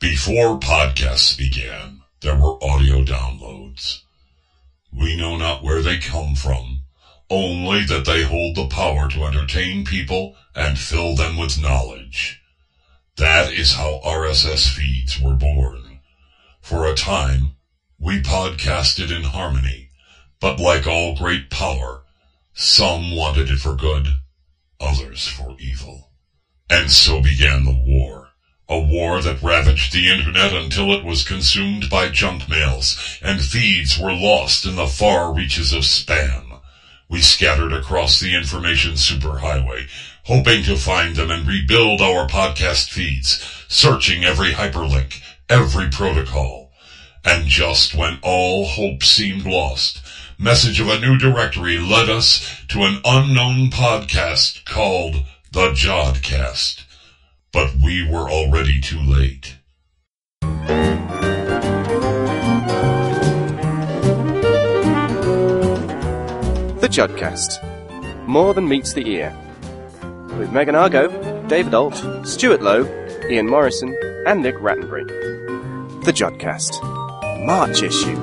Before podcasts began, there were audio downloads. We know not where they come from, only that they hold the power to entertain people and fill them with knowledge. That is how RSS feeds were born. For a time, we podcasted in harmony, but like all great power, some wanted it for good, others for evil. And so began the war. A war that ravaged the internet until it was consumed by junk mails, and feeds were lost in the far reaches of spam. We scattered across the information superhighway, hoping to find them and rebuild our podcast feeds, searching every hyperlink, every protocol. And just when all hope seemed lost, message of a new directory led us to an unknown podcast called The Jodcast. But we were already too late. The Jodcast. More than meets the ear. With Megan Argo, David Alt, Stuart Lowe, Ian Morison, and Nick Rattenbury. The Jodcast. March issue.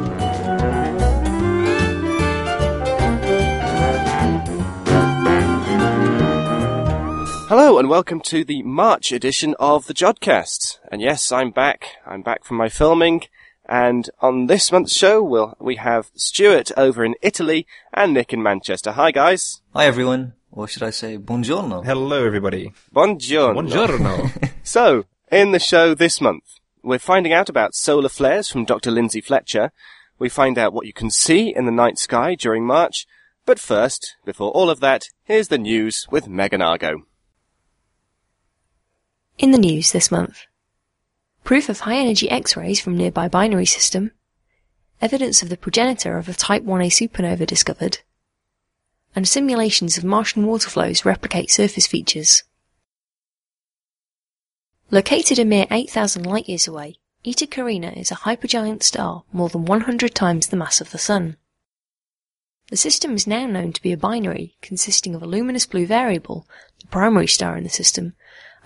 Hello and welcome to the March edition of the Jodcast. And yes, I'm back. I'm back from my filming. And on this month's show, we'll, we have Stuart over in Italy and Nick in Manchester. Hi guys. Hi everyone, or should I say buongiorno? Hello, everybody. Buongiorno. Buongiorno. So, in the show this month, we're finding out about solar flares from Dr. Lyndsay Fletcher. We find out what you can see in the night sky during March. But first, before all of that, here's the news with Megan Argo. In the news this month. Proof of high energy X-rays from nearby binary system. Evidence of the progenitor of a Type 1a supernova discovered. And simulations of Martian water flows replicate surface features. Located a mere 8,000 light years away, Eta Carinae is a hypergiant star more than 100 times the mass of the Sun. The system is now known to be a binary consisting of a luminous blue variable, the primary star in the system,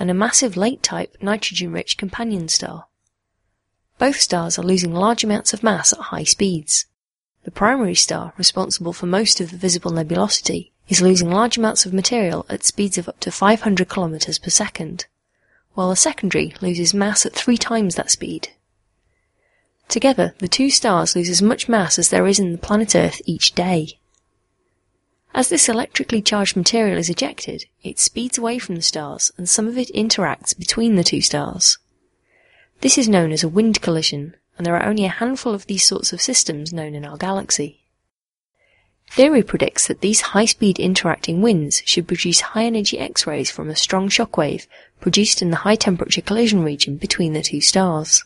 and a massive late-type nitrogen-rich companion star. Both stars are losing large amounts of mass at high speeds. The primary star, responsible for most of the visible nebulosity, is losing large amounts of material at speeds of up to 500 kilometers per second, while the secondary loses mass at three times that speed. Together, the two stars lose as much mass as there is in the planet Earth each day. As this electrically charged material is ejected, it speeds away from the stars and some of it interacts between the two stars. This is known as a wind collision, and there are only a handful of these sorts of systems known in our galaxy. Theory predicts that these high-speed interacting winds should produce high-energy X-rays from a strong shockwave produced in the high-temperature collision region between the two stars.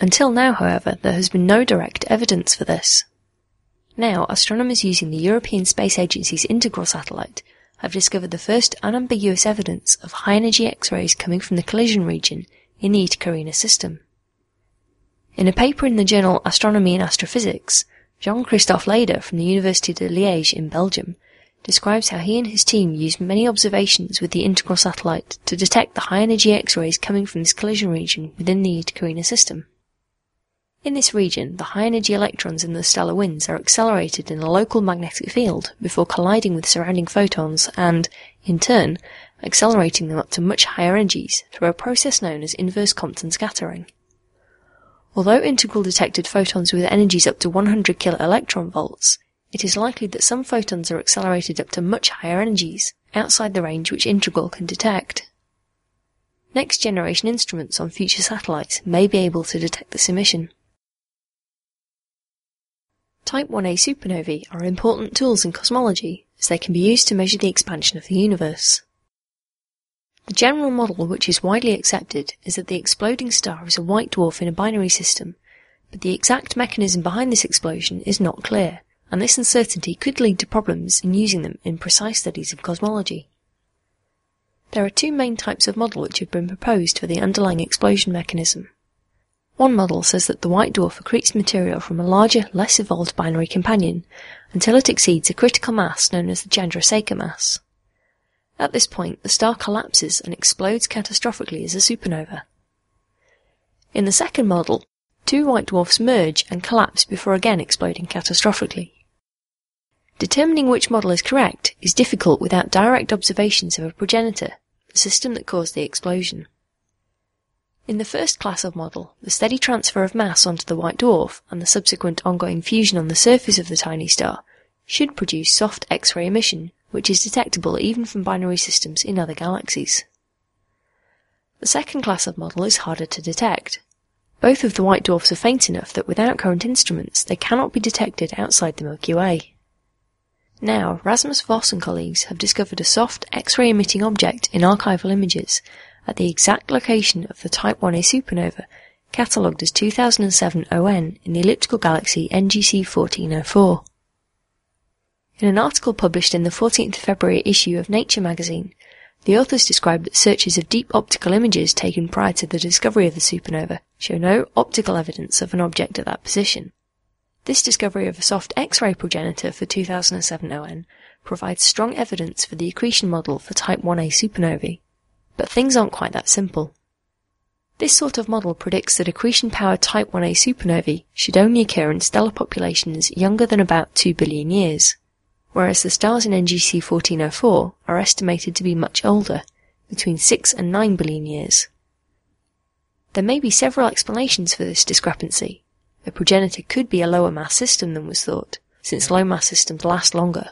Until now, however, there has been no direct evidence for this. Now, astronomers using the European Space Agency's Integral satellite have discovered the first unambiguous evidence of high-energy X-rays coming from the collision region in the Eta Carinae system. In a paper in the journal Astronomy and Astrophysics, Jean-Christophe Leyder from the University de Liège in Belgium describes how he and his team used many observations with the Integral satellite to detect the high-energy X-rays coming from this collision region within the Eta Carinae system. In this region, the high-energy electrons in the stellar winds are accelerated in a local magnetic field before colliding with surrounding photons and, in turn, accelerating them up to much higher energies through a process known as inverse Compton scattering. Although Integral detected photons with energies up to 100 kiloelectron volts, it is likely that some photons are accelerated up to much higher energies, outside the range which Integral can detect. Next generation instruments on future satellites may be able to detect this emission. Type 1a supernovae are important tools in cosmology as they can be used to measure the expansion of the universe. The general model which is widely accepted is that the exploding star is a white dwarf in a binary system, but the exact mechanism behind this explosion is not clear, and this uncertainty could lead to problems in using them in precise studies of cosmology. There are two main types of model which have been proposed for the underlying explosion mechanism. One model says that the white dwarf accretes material from a larger, less evolved binary companion until it exceeds a critical mass known as the Chandrasekhar mass. At this point, the star collapses and explodes catastrophically as a supernova. In the second model, two white dwarfs merge and collapse before again exploding catastrophically. Determining which model is correct is difficult without direct observations of a progenitor, the system that caused the explosion. In the first class of model, the steady transfer of mass onto the white dwarf and the subsequent ongoing fusion on the surface of the tiny star should produce soft X-ray emission, which is detectable even from binary systems in other galaxies. The second class of model is harder to detect. Both of the white dwarfs are faint enough that without current instruments they cannot be detected outside the Milky Way. Now, Rasmus Voss and colleagues have discovered a soft X-ray emitting object in archival images at the exact location of the Type 1a supernova, catalogued as 2007 ON in the elliptical galaxy NGC 1404. In an article published in the 14th February issue of Nature magazine, the authors described that searches of deep optical images taken prior to the discovery of the supernova show no optical evidence of an object at that position. This discovery of a soft X-ray progenitor for 2007 ON provides strong evidence for the accretion model for Type 1a supernovae. But things aren't quite that simple. This sort of model predicts that accretion-powered Type 1a supernovae should only occur in stellar populations younger than about 2 billion years, whereas the stars in NGC 1404 are estimated to be much older, between 6 and 9 billion years. There may be several explanations for this discrepancy, the progenitor could be a lower mass system than was thought, since low mass systems last longer.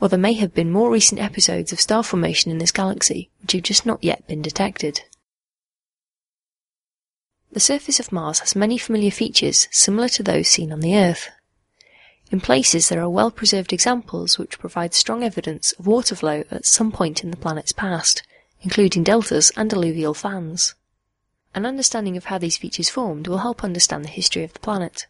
Or there may have been more recent episodes of star formation in this galaxy which have just not yet been detected. The surface of Mars has many familiar features similar to those seen on the Earth. In places there are well preserved examples which provide strong evidence of water flow at some point in the planet's past, including deltas and alluvial fans. An understanding of how these features formed will help understand the history of the planet.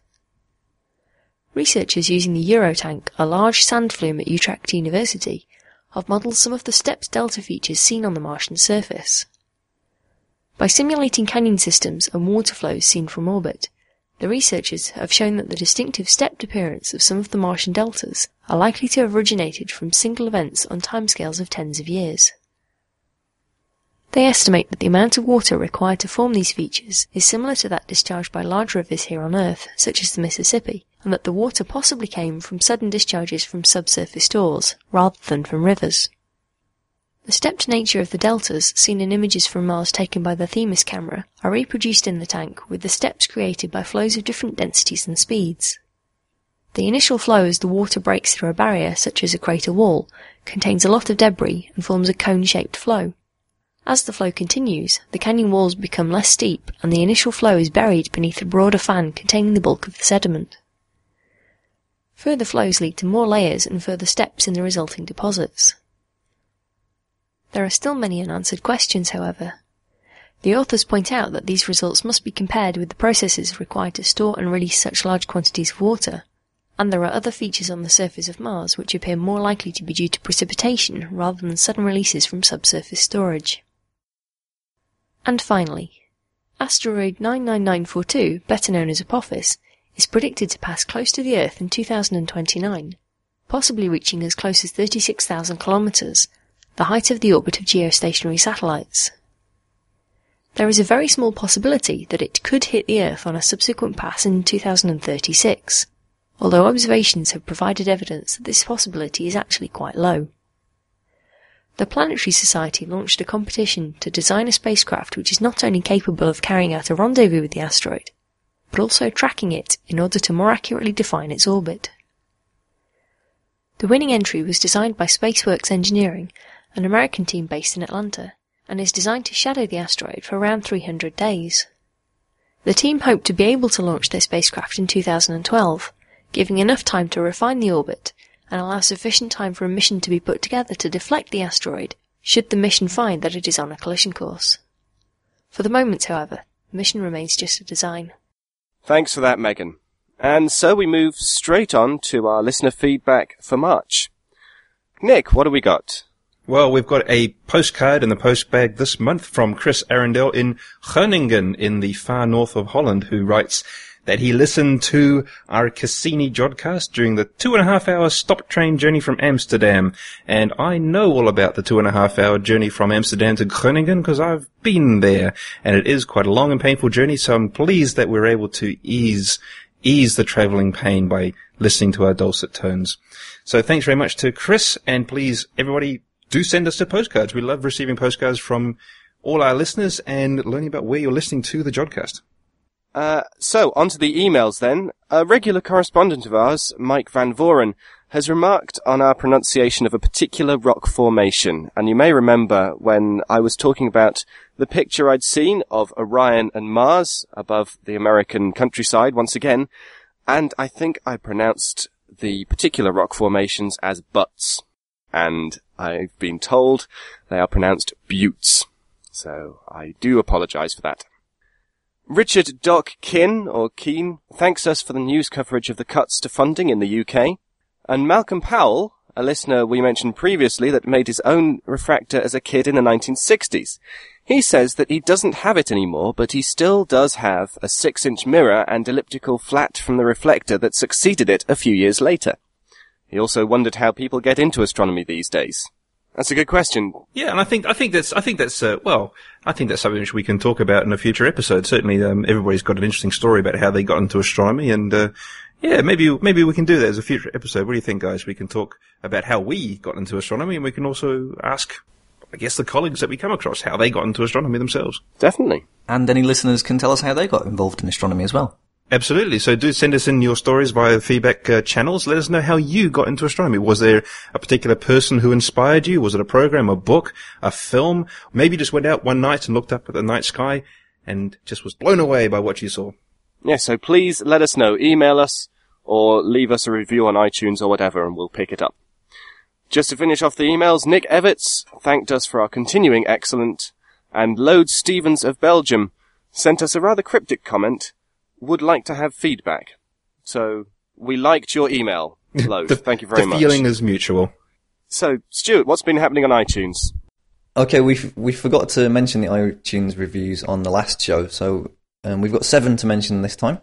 Researchers using the Eurotank, a large sand flume at Utrecht University, have modelled some of the stepped delta features seen on the Martian surface. By simulating canyon systems and water flows seen from orbit, the researchers have shown that the distinctive stepped appearance of some of the Martian deltas are likely to have originated from single events on timescales of tens of years. They estimate that the amount of water required to form these features is similar to that discharged by large rivers here on Earth, such as the Mississippi, and that the water possibly came from sudden discharges from subsurface stores, rather than from rivers. The stepped nature of the deltas, seen in images from Mars taken by the Themis camera, are reproduced in the tank with the steps created by flows of different densities and speeds. The initial flow as the water breaks through a barrier, such as a crater wall, contains a lot of debris and forms a cone-shaped flow. As the flow continues, the canyon walls become less steep and the initial flow is buried beneath a broader fan containing the bulk of the sediment. Further flows lead to more layers and further steps in the resulting deposits. There are still many unanswered questions, however. The authors point out that these results must be compared with the processes required to store and release such large quantities of water, and there are other features on the surface of Mars which appear more likely to be due to precipitation rather than sudden releases from subsurface storage. And finally, asteroid 99942, better known as Apophis, is predicted to pass close to the Earth in 2029, possibly reaching as close as 36,000 kilometers, the height of the orbit of geostationary satellites. There is a very small possibility that it could hit the Earth on a subsequent pass in 2036, although observations have provided evidence that this possibility is actually quite low. The Planetary Society launched a competition to design a spacecraft which is not only capable of carrying out a rendezvous with the asteroid, but also tracking it in order to more accurately define its orbit. The winning entry was designed by Spaceworks Engineering, an American team based in Atlanta, and is designed to shadow the asteroid for around 300 days. The team hoped to be able to launch their spacecraft in 2012, giving enough time to refine the orbit and allow sufficient time for a mission to be put together to deflect the asteroid, should the mission find that it is on a collision course. For the moment, however, the mission remains just a design. Thanks for that, Megan. And so we move straight on to our listener feedback for March. Nick, what do we got? Well, we've got a postcard in the postbag this month from Chris Arundel in Groningen in the far north of Holland who writes, that he listened to our Cassini Jodcast during the two and a half hour stop train journey from Amsterdam. And I know all about the two and a half hour journey from Amsterdam to Groningen because I've been there. And it is quite a long and painful journey, so I'm pleased that we're able to ease, ease the traveling pain by listening to our dulcet tones. So thanks very much to Chris, and please, everybody, do send us the postcards. We love receiving postcards from all our listeners and learning about where you're listening to the Jodcast. Uh, so, on to the emails then. A regular correspondent of ours, Mike Van Voren, has remarked on our pronunciation of a particular rock formation, and you may remember when I was talking about the picture I'd seen of Orion and Mars above the American countryside once again, and I think I pronounced the particular rock formations as butts, and I've been told they are pronounced buttes. So I do apologise for that. Richard Doc Kin, or Keen, thanks us for the news coverage of the cuts to funding in the UK. And Malcolm Powell, a listener we mentioned previously that made his own refractor as a kid in the 1960s. He says that he doesn't have it anymore, but he still does have a 6-inch mirror and elliptical flat from the reflector that succeeded it a few years later. He also wondered how people get into astronomy these days. That's a good question. Yeah, and I think I think that's I think that's uh, well, I think that's something which we can talk about in a future episode. Certainly, um, everybody's got an interesting story about how they got into astronomy, and uh, yeah, maybe maybe we can do that as a future episode. What do you think, guys? We can talk about how we got into astronomy, and we can also ask, I guess, the colleagues that we come across how they got into astronomy themselves. Definitely. And any listeners can tell us how they got involved in astronomy as well. Absolutely. So do send us in your stories via feedback uh, channels. Let us know how you got into astronomy. Was there a particular person who inspired you? Was it a program, a book, a film? Maybe you just went out one night and looked up at the night sky and just was blown away by what you saw. Yeah, so please let us know. Email us or leave us a review on iTunes or whatever and we'll pick it up. Just to finish off the emails, Nick Evitz thanked us for our continuing excellent and Lode Stevens of Belgium sent us a rather cryptic comment would like to have feedback. So we liked your email, Loaf. the, Thank you very the much. The feeling is mutual. So, Stuart, what's been happening on iTunes? Okay, we we forgot to mention the iTunes reviews on the last show, so um, we've got seven to mention this time.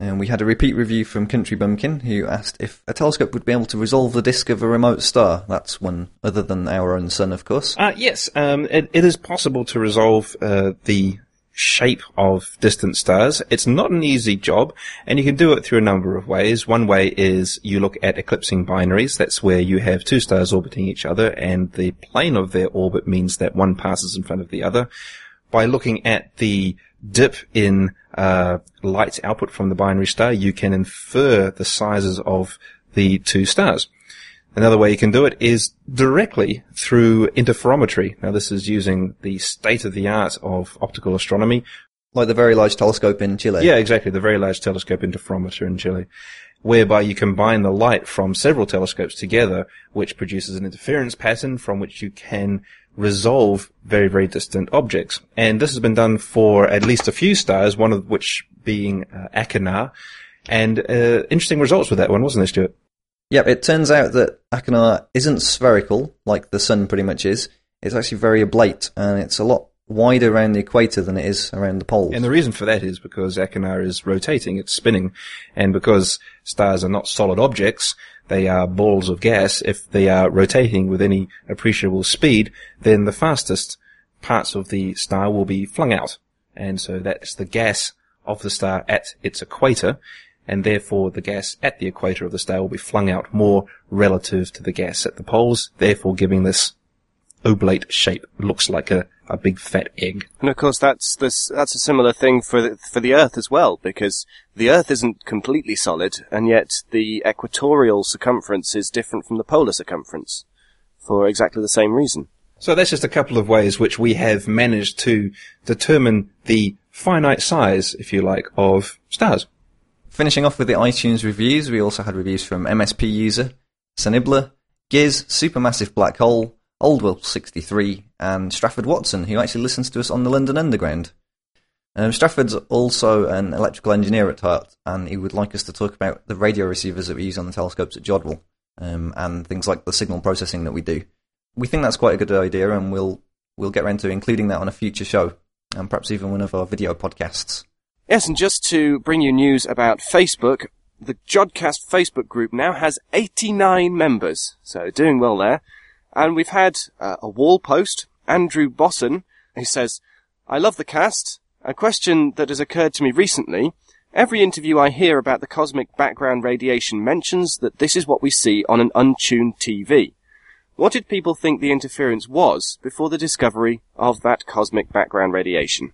And we had a repeat review from Country Bumpkin, who asked if a telescope would be able to resolve the disk of a remote star. That's one other than our own sun, of course. Uh, yes, um, it, it is possible to resolve uh, the shape of distant stars. It's not an easy job, and you can do it through a number of ways. One way is you look at eclipsing binaries. That's where you have two stars orbiting each other, and the plane of their orbit means that one passes in front of the other. By looking at the dip in uh, light output from the binary star, you can infer the sizes of the two stars. Another way you can do it is directly through interferometry. Now this is using the state of the art of optical astronomy. Like the Very Large Telescope in Chile. Yeah, exactly. The Very Large Telescope Interferometer in Chile. Whereby you combine the light from several telescopes together, which produces an interference pattern from which you can resolve very, very distant objects. And this has been done for at least a few stars, one of which being uh, Achernar. And uh, interesting results with that one, wasn't there, Stuart? Yep, it turns out that Achernar isn't spherical, like the sun pretty much is. It's actually very oblate, and it's a lot wider around the equator than it is around the poles. And the reason for that is because Achernar is rotating, it's spinning, and because stars are not solid objects, they are balls of gas. If they are rotating with any appreciable speed, then the fastest parts of the star will be flung out. And so that's the gas of the star at its equator, and therefore the gas at the equator of the star will be flung out more relative to the gas at the poles, therefore giving this oblate shape. Looks like a, a big fat egg. And of course, that's this, that's a similar thing for the, for the Earth as well, because the Earth isn't completely solid, and yet the equatorial circumference is different from the polar circumference for exactly the same reason. So that's just a couple of ways which we have managed to determine the finite size, if you like, of stars. Finishing off with the iTunes reviews, we also had reviews from MSP User, Sanibla, Giz, Supermassive Black Hole, Old Oldwell63, and Strafford Watson, who actually listens to us on the London Underground. Um, Strafford's also an electrical engineer at heart, and he would like us to talk about the radio receivers that we use on the telescopes at Jodrell, um, and things like the signal processing that we do. We think that's quite a good idea, and we'll we'll get around to including that on a future show, and perhaps even one of our video podcasts. Yes, and just to bring you news about Facebook, the Jodcast Facebook group now has 89 members, so doing well there. And we've had uh, a wall post, Andrew Bosson, who says, I love the cast. A question that has occurred to me recently. Every interview I hear about the cosmic background radiation mentions that this is what we see on an untuned TV. What did people think the interference was before the discovery of that cosmic background radiation?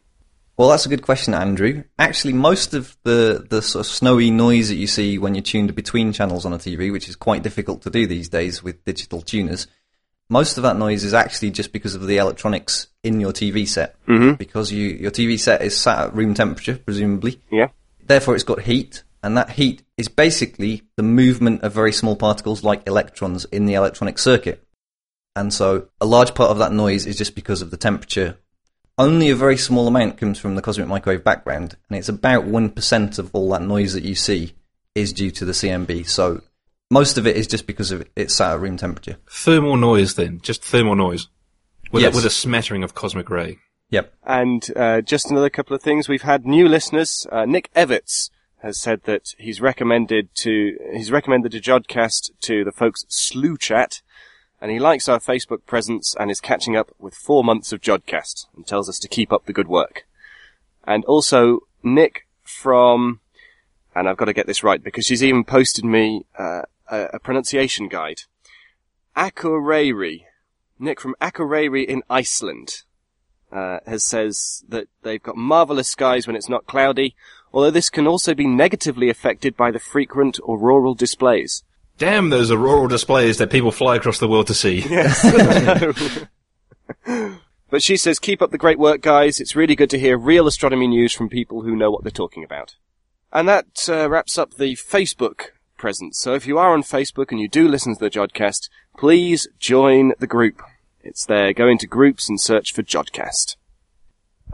Well, that's a good question, Andrew. Actually, most of the, the sort of snowy noise that you see when you're tuned between channels on a TV, which is quite difficult to do these days with digital tuners, most of that noise is actually just because of the electronics in your TV set. Mhm. Because you, your TV set is sat at room temperature, presumably. Yeah? Therefore, it's got heat, and that heat is basically the movement of very small particles like electrons in the electronic circuit. And so, a large part of that noise is just because of the temperature. Only a very small amount comes from the cosmic microwave background, and it's about 1% of all that noise that you see is due to the CMB. So, most of it is just because of it's sat at room temperature. Thermal noise, then, just thermal noise, with, Yes. a, with a smattering of cosmic ray. Yep. And uh, just another couple of things. We've had new listeners. Uh, Nick Evitz has said that he's recommended to he's recommended a Jodcast to the folks Slew Chat, and he likes our Facebook presence and is catching up with four months of Jodcast and tells us to keep up the good work. And also Nick from, and I've got to get this right because she's even posted me uh, a, a pronunciation guide. Akureyri. Nick from Akureyri in Iceland uh, has says that they've got marvelous skies when it's not cloudy, although this can also be negatively affected by the frequent auroral displays. Damn those auroral displays that people fly across the world to see. Yes. But she says, keep up the great work, guys. It's really good to hear real astronomy news from people who know what they're talking about. And that uh, wraps up the Facebook presence. So if you are on Facebook and you do listen to the Jodcast, please join the group. It's there. Go into groups and search for Jodcast.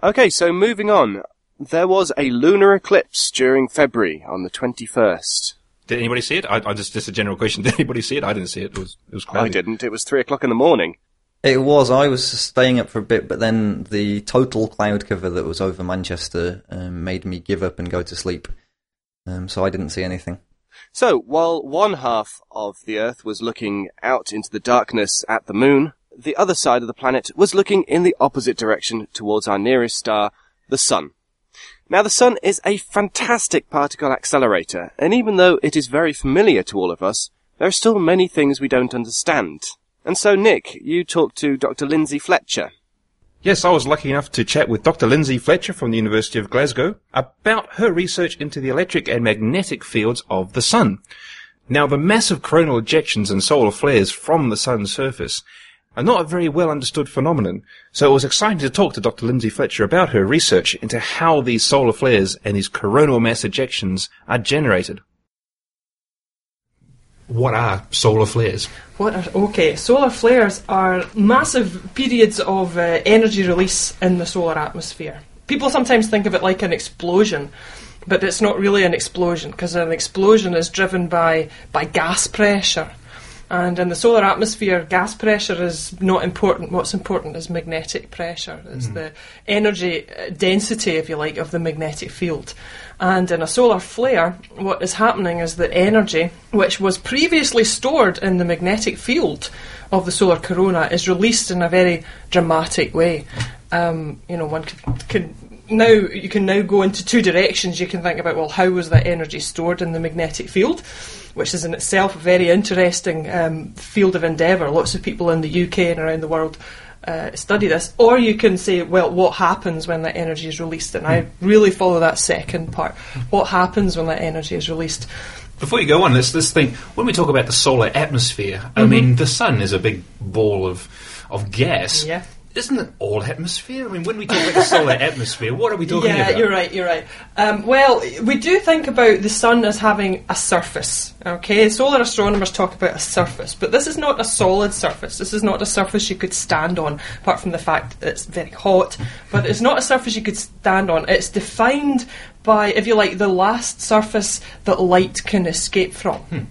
Okay, so moving on. There was a lunar eclipse during February on the 21st. Did anybody see it? I, I just just a general question. Did anybody see it? I didn't see it. It was it was cloudy. I didn't. It was three o'clock in the morning. It was. I was staying up for a bit, but then the total cloud cover that was over Manchester um, made me give up and go to sleep. Um, so I didn't see anything. So, while one half of the Earth was looking out into the darkness at the moon, the other side of the planet was looking in the opposite direction towards our nearest star, the Sun. Now, the Sun is a fantastic particle accelerator, and even though it is very familiar to all of us, there are still many things we don't understand. And so, Nick, you talked to Dr. Lyndsay Fletcher. Yes, I was lucky enough to chat with Dr. Lyndsay Fletcher from the University of Glasgow about her research into the electric and magnetic fields of the Sun. Now, the massive coronal ejections and solar flares from the Sun's surface are not a very well understood phenomenon, so it was exciting to talk to Dr. Lyndsay Fletcher about her research into how these solar flares and these coronal mass ejections are generated. What are solar flares? What are, okay, solar flares are massive periods of uh, energy release in the solar atmosphere. People sometimes think of it like an explosion, but it's not really an explosion because an explosion is driven by, by gas pressure. And in the solar atmosphere, gas pressure is not important. What's important is magnetic pressure. It's the energy uh, density, if you like, of the magnetic field. And in a solar flare, what is happening is that energy, which was previously stored in the magnetic field of the solar corona, is released in a very dramatic way. Um, you know, one could, could now you can now go into two directions. You can think about well, how was that energy stored in the magnetic field, which is in itself a very interesting um, field of endeavour. Lots of people in the UK and around the world uh, study this. Or you can say, well, what happens when that energy is released? And I really follow that second part. What happens when that energy is released? Before you go on, let's, let's think when we talk about the solar atmosphere, I Mm-hmm. mean the sun is a big ball of of gas. Yeah. Isn't it all atmosphere? I mean, when we talk about the solar atmosphere, what are we talking yeah, about? you're right. You're right. Um, well, we do think about the sun as having a surface. Okay, solar astronomers talk about a surface, but this is not a solid surface. This is not a surface you could stand on, apart from the fact that it's very hot. But it's not a surface you could stand on. It's defined by, if you like, the last surface that light can escape from.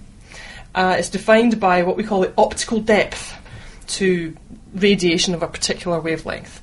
Uh, it's defined by what we call the optical depth to radiation of a particular wavelength.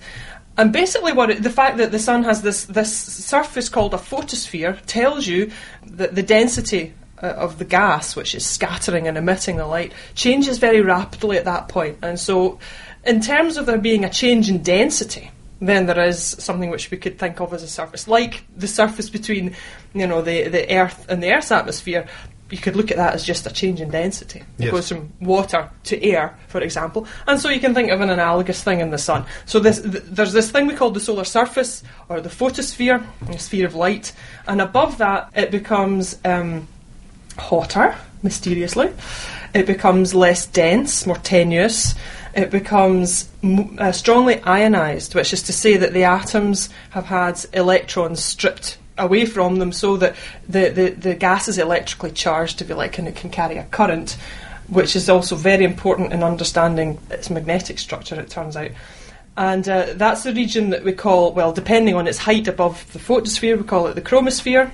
And basically, what it, the fact that the sun has this this surface called a photosphere tells you that the density uh, of the gas, which is scattering and emitting the light, changes very rapidly at that point. And so, in terms of there being a change in density, then there is something which we could think of as a surface, like the surface between, you know, the the Earth and the Earth's atmosphere. You could look at that as just a change in density. It Yes. goes from water to air, for example, and so you can think of an analogous thing in the sun. So this, th- there's this thing we call the solar surface or the photosphere, a sphere of light, and above that it becomes um, hotter, mysteriously. It becomes less dense, more tenuous. It becomes m- uh, strongly ionized, which is to say that the atoms have had electrons stripped away from them so that the, the, the gas is electrically charged, if you like, and it can carry a current, which is also very important in understanding its magnetic structure, it turns out. And uh, that's the region that we call, well, depending on its height above the photosphere, we call it the chromosphere.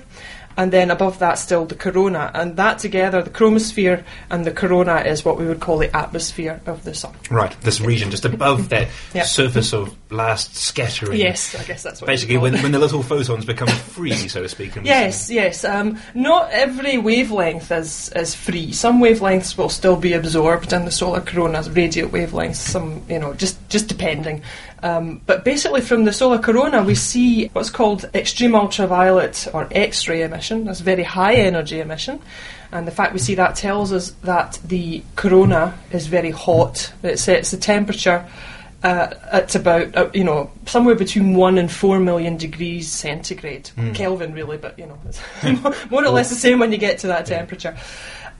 And then above that, still the corona. And that together, the chromosphere and the corona, is what we would call the atmosphere of the sun. Right, this region just above that Yep. surface of last scattering. Yes, I guess that's what Basically, when, when the little photons become free, so to speak. Yes, yes. Um, not every wavelength is, is free. Some wavelengths will still be absorbed in the solar corona's radio wavelengths. Some, you know, just just depending. Um, but basically, from the solar corona, we see what's called extreme ultraviolet or X-ray emission. That's very high energy emission. And the fact we see that tells us that the corona is very hot. It sets the temperature uh, at about uh, you know somewhere between one and four million degrees centigrade, Kelvin really, but you know it's more or less the same when you get to that temperature.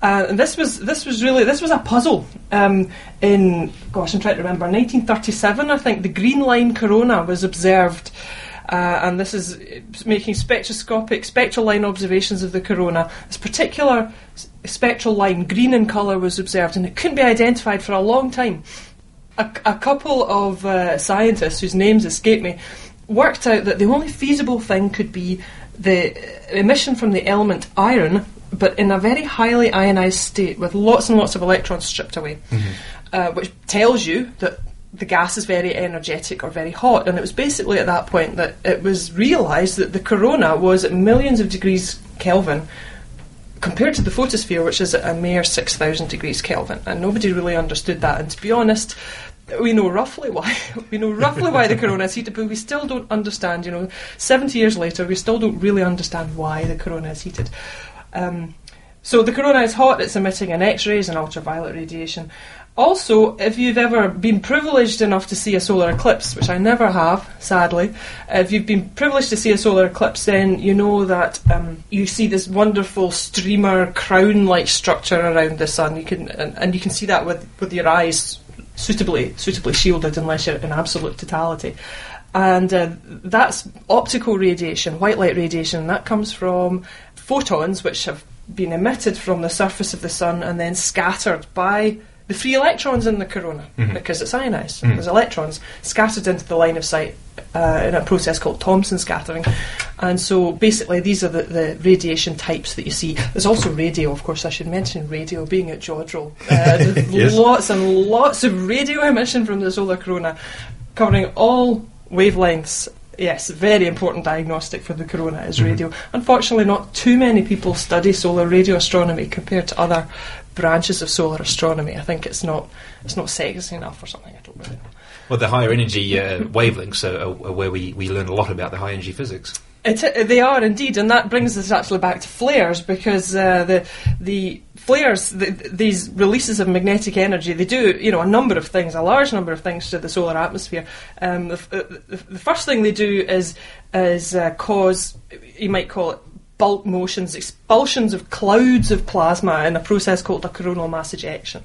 Uh, and this was this was really this was a puzzle. Um, in gosh, I'm trying to remember 1937, I think the Green Line corona was observed. Uh, and this is making spectroscopic spectral line observations of the corona. This particular spectral line, green in colour, was observed, and it couldn't be identified for a long time a, a couple of uh, scientists whose names escape me worked out that the only feasible thing could be the emission from the element iron, but in a very highly ionized state with lots and lots of electrons stripped away, uh, which tells you that the gas is very energetic or very hot. And it was basically at that point that it was realised that the corona was at millions of degrees Kelvin compared to the photosphere, which is at a mere 6,000 degrees Kelvin. And nobody really understood that. And to be honest, we know roughly why. We know roughly why the corona is heated, but we still don't understand. You know, 70 years later, we still don't really understand why the corona is heated. Um, so the corona is hot, it's emitting an X rays and ultraviolet radiation. Also, if you've ever been privileged enough to see a solar eclipse, which I never have, sadly, if you've been privileged to see a solar eclipse, then you know that um, you see this wonderful streamer crown-like structure around the sun. You can and, and you can see that with, with your eyes suitably suitably shielded, unless you're in absolute totality. And uh, that's optical radiation, white light radiation, that comes from photons which have been emitted from the surface of the sun and then scattered by the free electrons in the corona because it's ionized. There's electrons scattered into the line of sight uh, in a process called Thomson scattering. And so basically, these are the, the radiation types that you see. There's also radio, of course, I should mention radio being at Jodrell. Uh, Yes. Lots and lots of radio emission from the solar corona covering all wavelengths. Yes, very important diagnostic for the corona is radio. Unfortunately, not too many people study solar radio astronomy compared to other branches of solar astronomy. I think it's not it's not sexy enough or something. I don't really know. Well, the higher energy uh, wavelengths are, are where we, we learn a lot about the high energy physics. It, they are indeed, and that brings us actually back to flares because uh, the the flares, the, these releases of magnetic energy, they do you know a number of things, a large number of things to the solar atmosphere. Um, uh, the, the first thing they do is is uh, cause you might call it bulk motions, expulsions of clouds of plasma in a process called a coronal mass ejection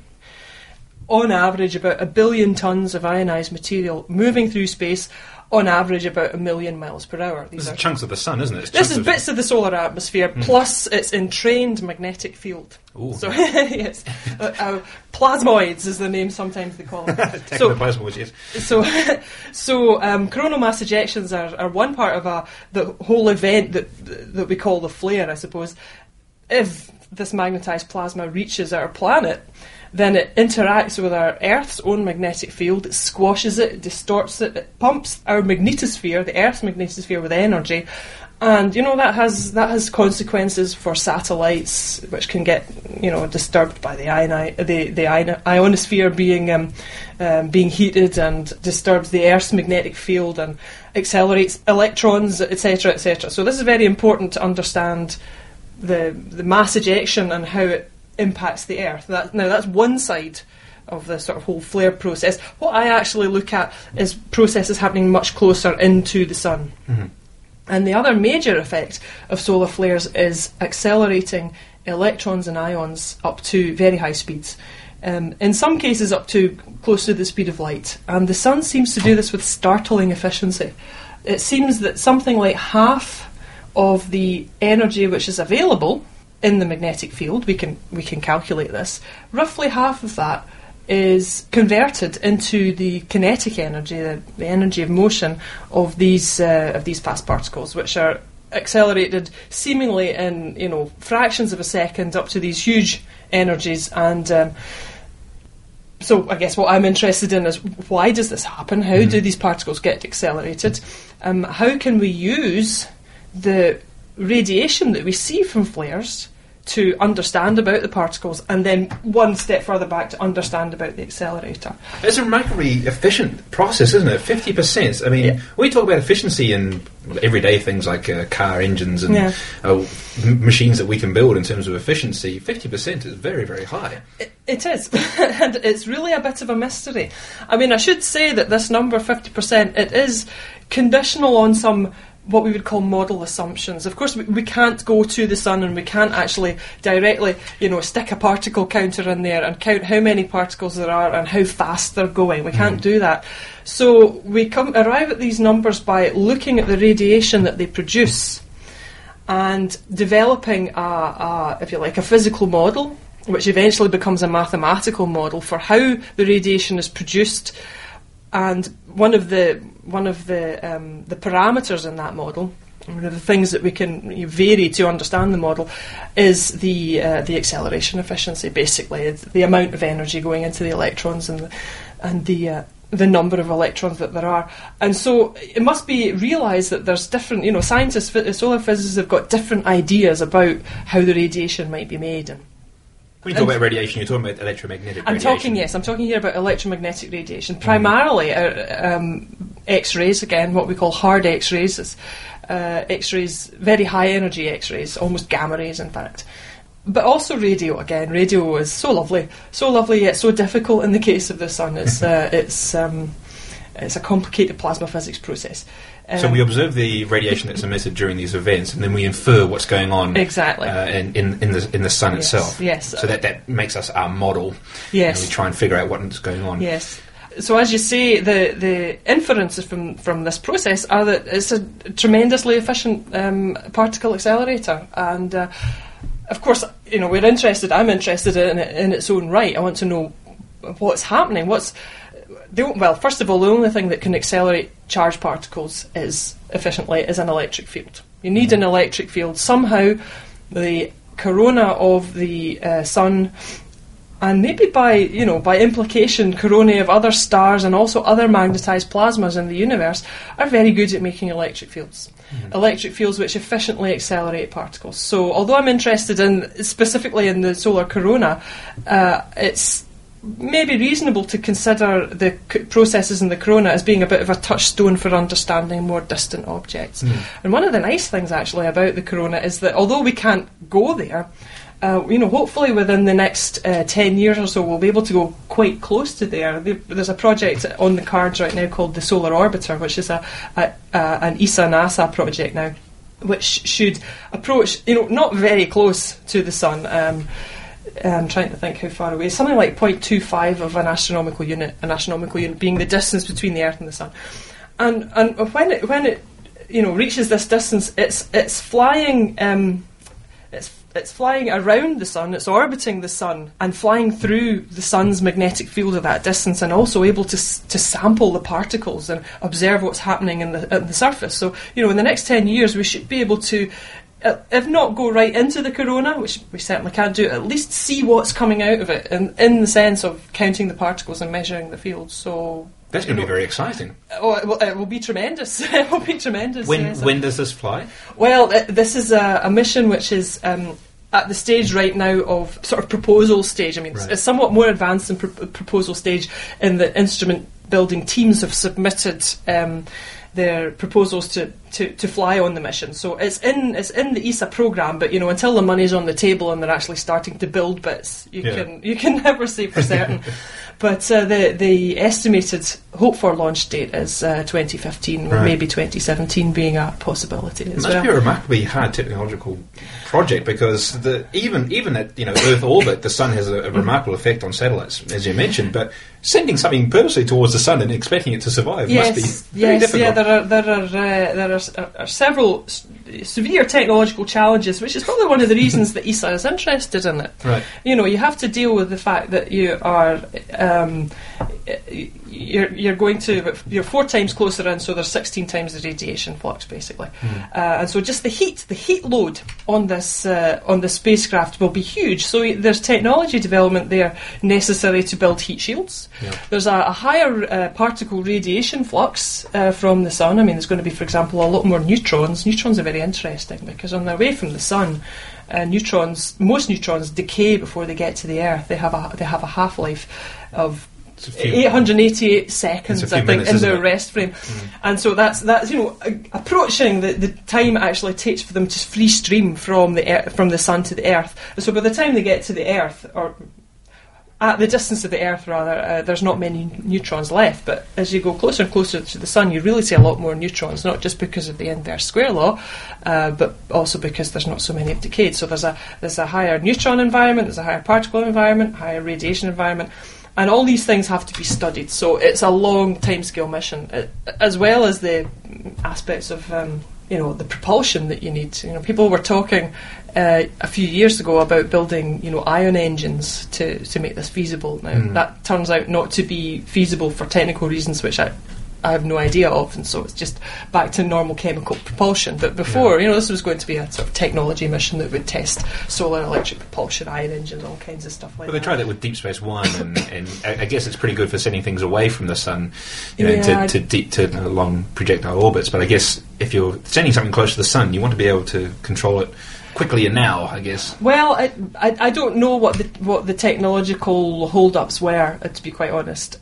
on average about a billion tons of ionized material moving through space on average about a million miles per hour. These This are is chunks of the sun, isn't it? It's this is of- bits of the solar atmosphere plus its entrained magnetic field. Ooh. So yes, uh, uh, plasmoids is the name sometimes they call them. so Technoplasma, which so, so um, coronal mass ejections are, are one part of a, the whole event that that we call the flare, I suppose. If this magnetized plasma reaches our planet, then it interacts with our Earth's own magnetic field, it squashes it, it distorts it, it pumps our magnetosphere, the Earth's magnetosphere, with energy. And you know that has that has consequences for satellites, which can get you know disturbed by the ioni- the the ion- ionosphere being um, um, being heated and disturbs the Earth's magnetic field and accelerates electrons, etc., etc. So this is very important to understand the the mass ejection and how it impacts the Earth. That, now that's one side of the sort of whole flare process. What I actually look at is processes happening much closer into the sun. And the other major effect of solar flares is accelerating electrons and ions up to very high speeds. Um, in some cases, up to close to the speed of light. And the sun seems to do this with startling efficiency. It seems that something like half of the energy which is available in the magnetic field, we can we can calculate this. Roughly half of that is converted into the kinetic energy, the, the energy of motion of these uh, of these fast particles, which are accelerated seemingly in you know fractions of a second up to these huge energies and. Um, so I guess what I'm interested in is why does this happen? How do these particles get accelerated? Um, how can we use the radiation that we see from flares to understand about the particles, and then one step further back to understand about the accelerator? It's a remarkably efficient process, isn't it? Fifty percent. I mean, Yeah. we talk about efficiency in everyday things like uh, car engines and Yeah. uh, m- machines that we can build in terms of efficiency. Fifty percent is very, very high. It, it is, and it's really a bit of a mystery. I mean, I should say that this number, 50%, it is conditional on some what we would call model assumptions. Of course, we, we can't go to the sun and we can't actually directly, you know, stick a particle counter in there and count how many particles there are and how fast they're going. We can't hmm. do that. So we come arrive at these numbers by looking at the radiation that they produce and developing a, a, if you like, a physical model, which eventually becomes a mathematical model for how the radiation is produced. And one of the one of the um, the parameters in that model, one of the things that we can vary to understand the model, is the uh, the acceleration efficiency. Basically, the amount of energy going into the electrons and the, and the uh, the number of electrons that there are. And so it must be realised that there's different, you know, scientists, solar physicists have got different ideas about how the radiation might be made. And When you talk about radiation, you're talking about electromagnetic radiation. I'm radiation. talking, yes, I'm talking here about electromagnetic radiation, primarily uh, um, X-rays, again, what we call hard X-rays. Uh, X-rays, very high energy X-rays, almost gamma rays, in fact. But also radio again. Radio is so lovely, so lovely yet so difficult in the case of the sun. It's uh, it's um, it's a complicated plasma physics process. So Um, we observe the radiation that's emitted during these events, and then we infer what's going on Exactly. uh, in, in, in the in the sun Yes, itself. yes. So that, that makes us our model. Yes. And we try and figure out what's going on. Yes. So as you say, the the inferences from from this process are that it's a tremendously efficient um, particle accelerator, and uh, of course, you know, we're interested. I'm interested in it in its own right. I want to know what's happening. What's the, well, first of all, the only thing that can accelerate charged particles is efficiently is an electric field. You need an electric field somehow. The corona of the uh, sun and maybe by you know by implication coronae of other stars and also other magnetized plasmas in the universe are very good at making electric fields electric fields which efficiently accelerate particles so although i'm interested in specifically in the solar corona uh, it's maybe reasonable to consider the c- processes in the corona as being a bit of a touchstone for understanding more distant objects and one of the nice things actually about the corona is that although we can't go there uh, you know, hopefully within the next uh, 10 years or so, we'll be able to go quite close to there. There- There's a project on the cards right now called the Solar Orbiter, which is a, a, a an ESA NASA project now, which should approach, you know, not very close to the Sun. Um, I'm trying to think how far away. Something like 0.25 of an astronomical unit, an astronomical unit being the distance between the Earth and the Sun. And and when it when it you know reaches this distance, it's it's flying. Um, it's it's flying around the sun, it's orbiting the sun, and flying through the sun's magnetic field at that distance, and also able to to sample the particles and observe what's happening in the at the surface. So, you know, in the next ten years, we should be able to if not go right into the corona, which we certainly can't do, at least see what's coming out of it, in, in the sense of counting the particles and measuring the field. So That's going to be very exciting. Oh, it will, it will be tremendous. it will be tremendous. When yes. when does this fly? Well, uh, this is a, a mission which is um, at the stage right now of sort of proposal stage. I mean, it's- Right. it's somewhat more advanced than pro- proposal stage in the instrument building teams have submitted um, their proposals to, to, to fly on the mission. So it's in it's in the ESA program, but you know until the money's on the table and they're actually starting to build bits, you Yeah. can you can never say for certain. but uh, the the estimated hope for launch date is uh, 2015, with Right. maybe 2017 being a possibility It as must well. be a remarkably hard technological project because the, even even at you know Earth orbit, the sun has a, a remarkable effect on satellites, as you mentioned. But sending something purposely towards the sun and expecting it to survive yes, must be very yes, difficult. yeah. There are there are uh, there are, are, are several s- severe technological challenges, which is probably one of the reasons that ESA is interested in it. Right. You know, you have to deal with the fact that you are. Um, you're, you're going to you're four times closer in, so there's 16 times the radiation flux basically, uh, and so just the heat, the heat load on this uh, on the spacecraft will be huge. So there's technology development there necessary to build heat shields. Yeah. There's a, a higher uh, particle radiation flux uh, from the sun. I mean, there's going to be, for example, a lot more neutrons. Neutrons are very interesting because on their way from the sun, uh, neutrons, most neutrons decay before they get to the Earth. They have a they have a half life of It's a few- 888 seconds, It's a few I think, minutes, in their it? rest frame, and so that's that's you know a- approaching the, the time it actually takes for them to free stream from the ear- from the sun to the Earth. And so by the time they get to the Earth, or at the distance of the Earth, rather, uh, there's not many neutrons left. But as you go closer and closer to the Sun, you really see a lot more neutrons, not just because of the inverse square law, uh, but also because there's not so many have decayed. So there's a there's a higher neutron environment, there's a higher particle environment, higher radiation environment. And all these things have to be studied, so it's a long timescale mission, uh, as well as the aspects of um, you know the propulsion that you need. You know, people were talking uh, a few years ago about building you know ion engines to to make this feasible. Now that turns out not to be feasible for technical reasons, which I. I have no idea of, and so it's just back to normal chemical propulsion. But before, you know, this was going to be a sort of technology mission that would test solar electric propulsion, ion engines, all kinds of stuff like Well, that. they tried that with Deep Space One, and, and I guess it's pretty good for sending things away from the sun, you know, Yeah, to, to deep to long projectile orbits. But I guess if you're sending something close to the sun, you want to be able to control it quickly and now. I guess. Well, I, I, I don't know what the what the technological hold-ups were, uh, to be quite honest.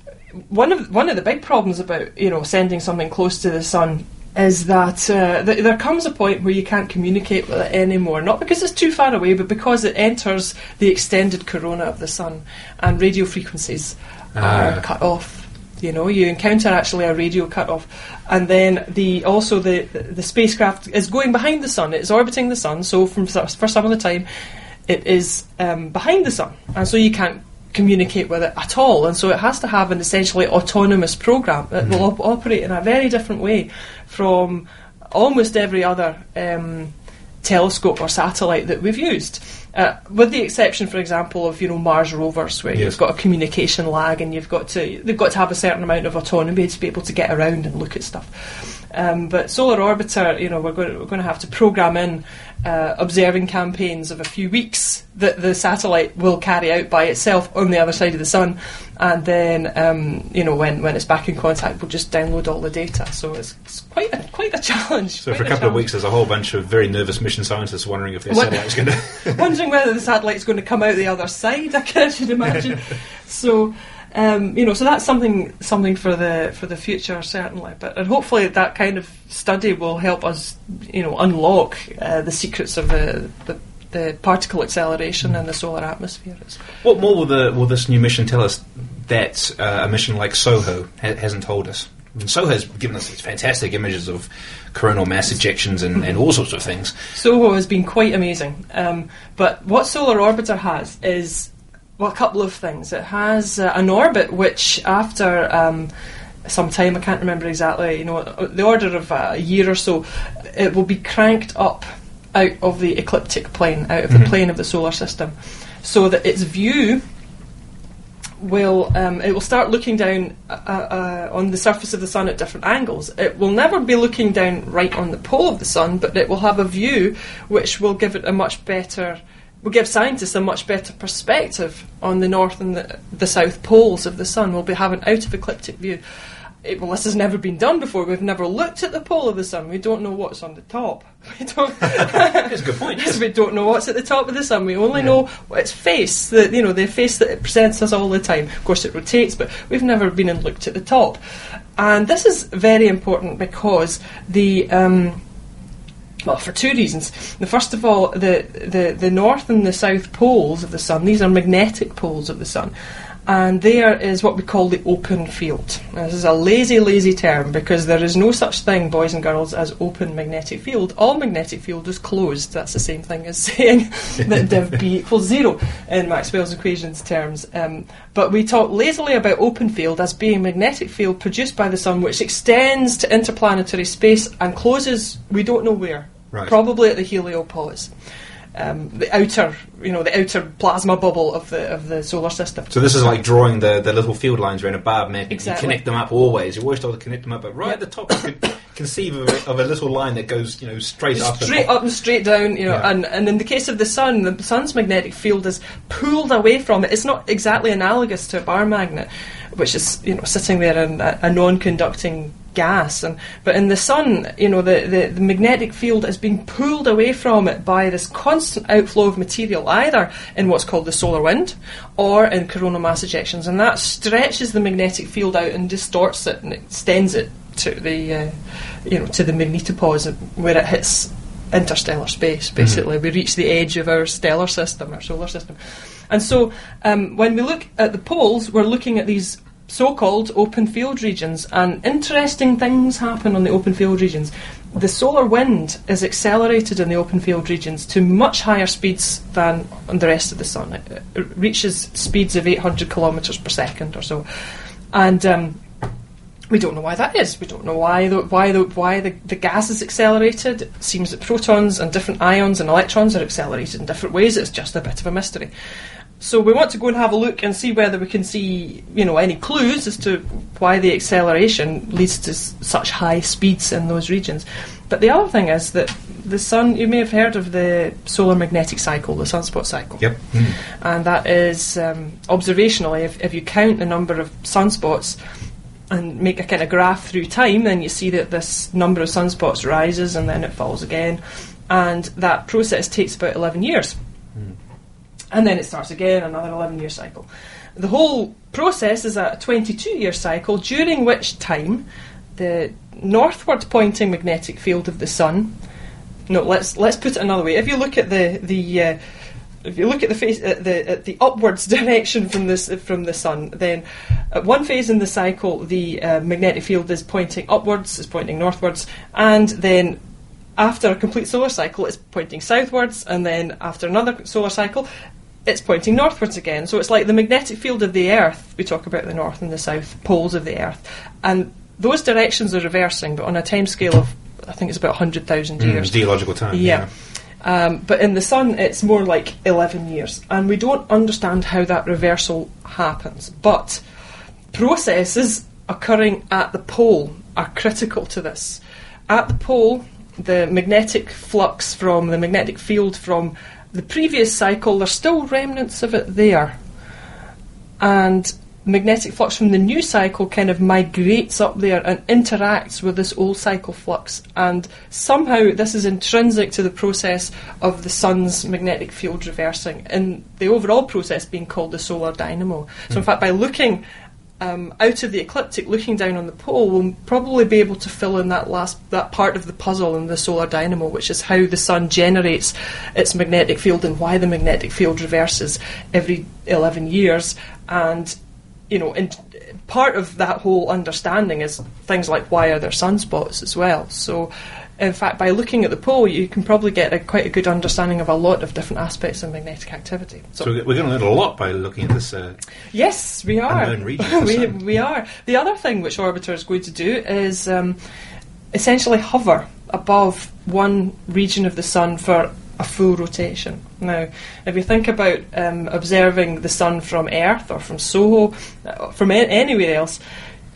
One of one of the big problems about you know sending something close to the sun is that uh, th- there comes a point where you can't communicate with it anymore. Not because it's too far away, but because it enters the extended corona of the sun, and radio frequencies Ah. are cut off. You know, you encounter actually a radio cut off, and then the also the the spacecraft is going behind the sun. It's orbiting the sun, so from for some of the time, it is um, behind the sun, and so you can't communicate with it at all. And so it has to have an essentially autonomous program that will op- operate in a very different way from almost every other um, telescope or satellite that we've used. Uh, with the exception, for example, of you know Mars rovers, where Yes. you've got a communication lag and you've got to they've got to have a certain amount of autonomy to be able to get around and look at stuff. Um, but Solar Orbiter, you know, we're going, to, we're going to have to program in uh, observing campaigns of a few weeks that the satellite will carry out by itself on the other side of the sun, and then um, you know when, when it's back in contact, we'll just download all the data. So it's, it's quite a, quite a challenge. So for a couple of weeks, there's a whole bunch of very nervous mission scientists wondering if their satellite's going to. Whether the satellite's going to come out the other side. I can should imagine. so, um, you know, so that's something something for the for the future certainly. But and hopefully that kind of study will help us, you know, unlock uh, the secrets of the, the the particle acceleration in the solar atmosphere. What more will the will this new mission tell us that uh, a mission like SOHO ha- hasn't told us? And SOHO has given us these fantastic images of coronal mass ejections and, and all sorts of things. SOHO has been quite amazing. Um, but what Solar Orbiter has is well, a couple of things. It has uh, an orbit which, after um, some time, I can't remember exactly, you know, the order of uh, a year or so, it will be cranked up out of the ecliptic plane, out of the plane of the solar system, so that its view will um, it will start looking down uh, uh, on the surface of the sun at different angles. It will never be looking down right on the pole of the sun, but it will have a view which will give it a much better will give scientists a much better perspective on the north and the, the south poles of the sun. We'll be having out of ecliptic view. Well, this has never been done before. We've never looked at the pole of the sun. We don't know what's on the top. We don't. That's a good point. Yes, we don't know what's at the top of the sun. We only know its face, the you know the face that it presents us all the time. Of course, it rotates, but we've never been and looked at the top. And this is very important because the um, well, for two reasons. The first of all, the, the the north and the south poles of the sun. These are magnetic poles of the sun. And there is what we call the open field. Now, this is a lazy, lazy term because there is no such thing, boys and girls, as open magnetic field. All magnetic field is closed. That's the same thing as saying that div B equals zero in Maxwell's equations terms. Um, but we talk lazily about open field as being magnetic field produced by the sun, which extends to interplanetary space and closes. We don't know where. Right. Probably at the heliopause. Um, the outer, you know, the outer plasma bubble of the of the solar system. So this is like drawing the, the little field lines around a bar, map. Exactly. You connect them up always. You always try to connect them up, but right at the top, you could conceive of a, of a little line that goes, you know, straight up. and straight up and straight down, you know, Yeah. and, and in the case of the sun, the sun's magnetic field is pulled away from it. It's not exactly analogous to a bar magnet, which is you know sitting there in a, a non-conducting gas, and but in the sun, you know, the, the, the magnetic field is being pulled away from it by this constant outflow of material, either in what's called the solar wind or in coronal mass ejections, and that stretches the magnetic field out and distorts it and extends it to the uh, you know to the magnetopause where it hits interstellar space. Basically, we reach the edge of our stellar system, our solar system, and so um, when we look at the poles, we're looking at these so-called open field regions, and interesting things happen on the open field regions. The solar wind is accelerated in the open field regions to much higher speeds than on the rest of the sun. It, it reaches speeds of 800 kilometres per second or so, and um, we don't know why that is. We don't know why the, why the, why the, the gas is accelerated. It seems that protons and different ions and electrons are accelerated in different ways. It's just a bit of a mystery. So we want to go and have a look and see whether we can see, you know, any clues as to why the acceleration leads to s- such high speeds in those regions. But the other thing is that the sun, you may have heard of the solar magnetic cycle, the sunspot cycle Yep. and that is um, observationally. If, if you count the number of sunspots and make a kind of graph through time, then you see that this number of sunspots rises and then it falls again, and that process takes about 11 years. And then it starts again, another 11 year cycle. The whole process is a 22 year cycle, during which time the northward pointing magnetic field of the sun. No, let's let's put it another way. If you look at the the uh, if you look at the face at the at the upwards direction from this from the sun, then at one phase in the cycle, the uh, magnetic field is pointing upwards, is pointing northwards, and then after a complete solar cycle, it's pointing southwards, and then after another solar cycle, it's pointing northwards again. So it's like the magnetic field of the Earth. We talk about the north and the south poles of the Earth, and those directions are reversing, but on a timescale of I think it's about hundred thousand years. Mm, geological time. Yeah. Um, but in the sun, it's more like 11 years. And we don't understand how that reversal happens. But processes occurring at the pole are critical to this. At the pole, the magnetic flux from the magnetic field from the previous cycle, there's still remnants of it there. And magnetic flux from the new cycle kind of migrates up there and interacts with this old cycle flux. And somehow this is intrinsic to the process of the sun's magnetic field reversing, and the overall process being called the solar dynamo. So, in hmm. fact, by looking um, out of the ecliptic, looking down on the pole, we'll probably be able to fill in that last that part of the puzzle in the solar dynamo, which is how the sun generates its magnetic field and why the magnetic field reverses every 11 years. And you know, and part of that whole understanding is things like why are there sunspots as well. So. In fact, by looking at the pole, you can probably get a, quite a good understanding of a lot of different aspects of magnetic activity. So we're going to learn a lot by looking at this. Uh, Yes, we are. Unknown regions of the we, we are. The other thing which Orbiter is going to do is um, essentially hover above one region of the sun for a full rotation. Now, if you think about um, observing the sun from Earth or from Soho, uh, from a- anywhere else,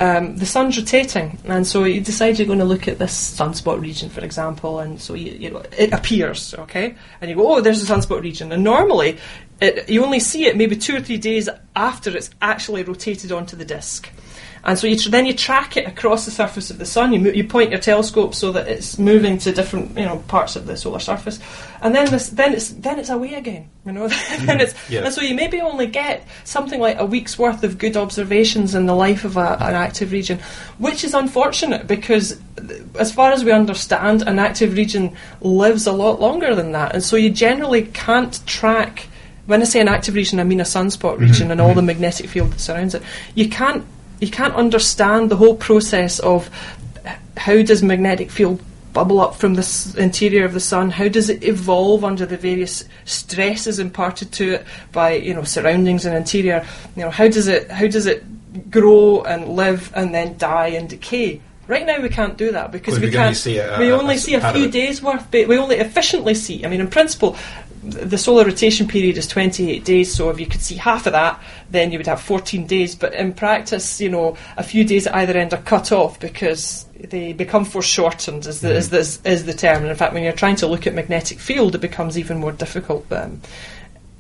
um, the sun's rotating, and so you decide you're going to look at this sunspot region, for example, and so you, you know, it appears, okay, and you go, oh, there's a sunspot region, and normally it, you only see it maybe two or three days after it's actually rotated onto the disk. And so you tr- then you track it across the surface of the sun. You, mo- you point your telescope so that it's moving to different you know parts of the solar surface, and then this, then it's then it's away again. You know, and it's Yeah. and so you maybe only get something like a week's worth of good observations in the life of a, an active region, which is unfortunate because, uh, as far as we understand, an active region lives a lot longer than that, and so you generally can't track. When I say an active region, I mean a sunspot region mm-hmm. and all the mm-hmm. magnetic field that surrounds it. You can't you can't understand the whole process of how does magnetic field bubble up from the interior of the sun? How does it evolve under the various stresses imparted to it by you know surroundings and interior? You know how does it how does it grow and live and then die and decay? Right now we can't do that because we we can't. see a- we only see a few days worth. But we only efficiently see. I mean, in principle, the solar rotation period is 28 days. So if you could see half of that, then you would have 14 days. But in practice, you know, a few days at either end are cut off because they become foreshortened. Is the is Mm-hmm. the, is the term? And in fact, when you're trying to look at magnetic field, it becomes even more difficult. Um,